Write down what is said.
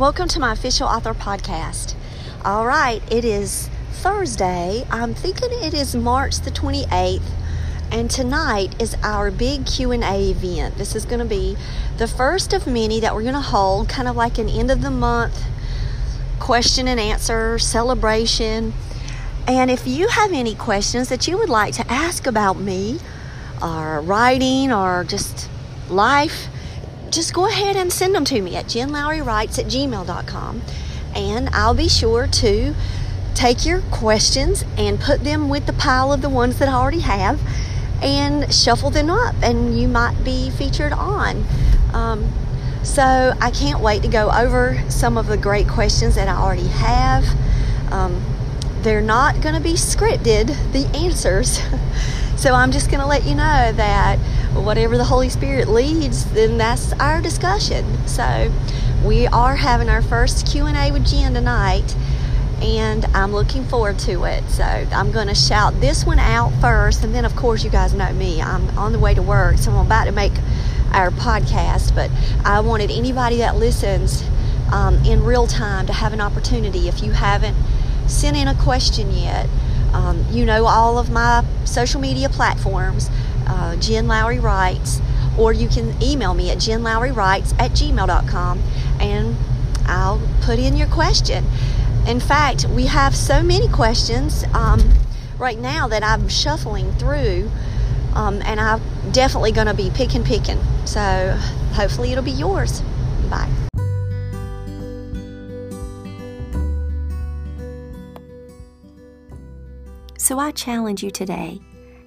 Welcome to my official author podcast. All right, it is Thursday. I'm thinking it is March the 28th, and tonight is our big Q&A event. This is going to be the first of many that we're going to hold, kind of like an end of the month question and answer celebration. And if you have any questions that you would like to ask about me, or writing, or just life, just go ahead and send them to me at jenlowrywrites at gmail.com and I'll be sure to take your questions and put them with the pile of the ones that I already have and shuffle them up and you might be featured on. Um, so I can't wait to go over some of the great questions that I already have. Um, they're not going to be scripted, the answers. so I'm just going to let you know that whatever the Holy Spirit leads, then that's our discussion. So we are having our first Q&A with Jen tonight and I'm looking forward to it. So I'm going to shout this one out first and then of course you guys know me. I'm on the way to work, so I'm about to make our podcast, but I wanted anybody that listens um, in real time to have an opportunity if you haven't sent in a question yet. Um, you know all of my social media platforms uh, Jen Lowry Writes, or you can email me at jenlowrywrites at gmail.com and I'll put in your question. In fact, we have so many questions um, right now that I'm shuffling through, um, and I'm definitely going to be picking, picking. So hopefully it'll be yours. Bye. So I challenge you today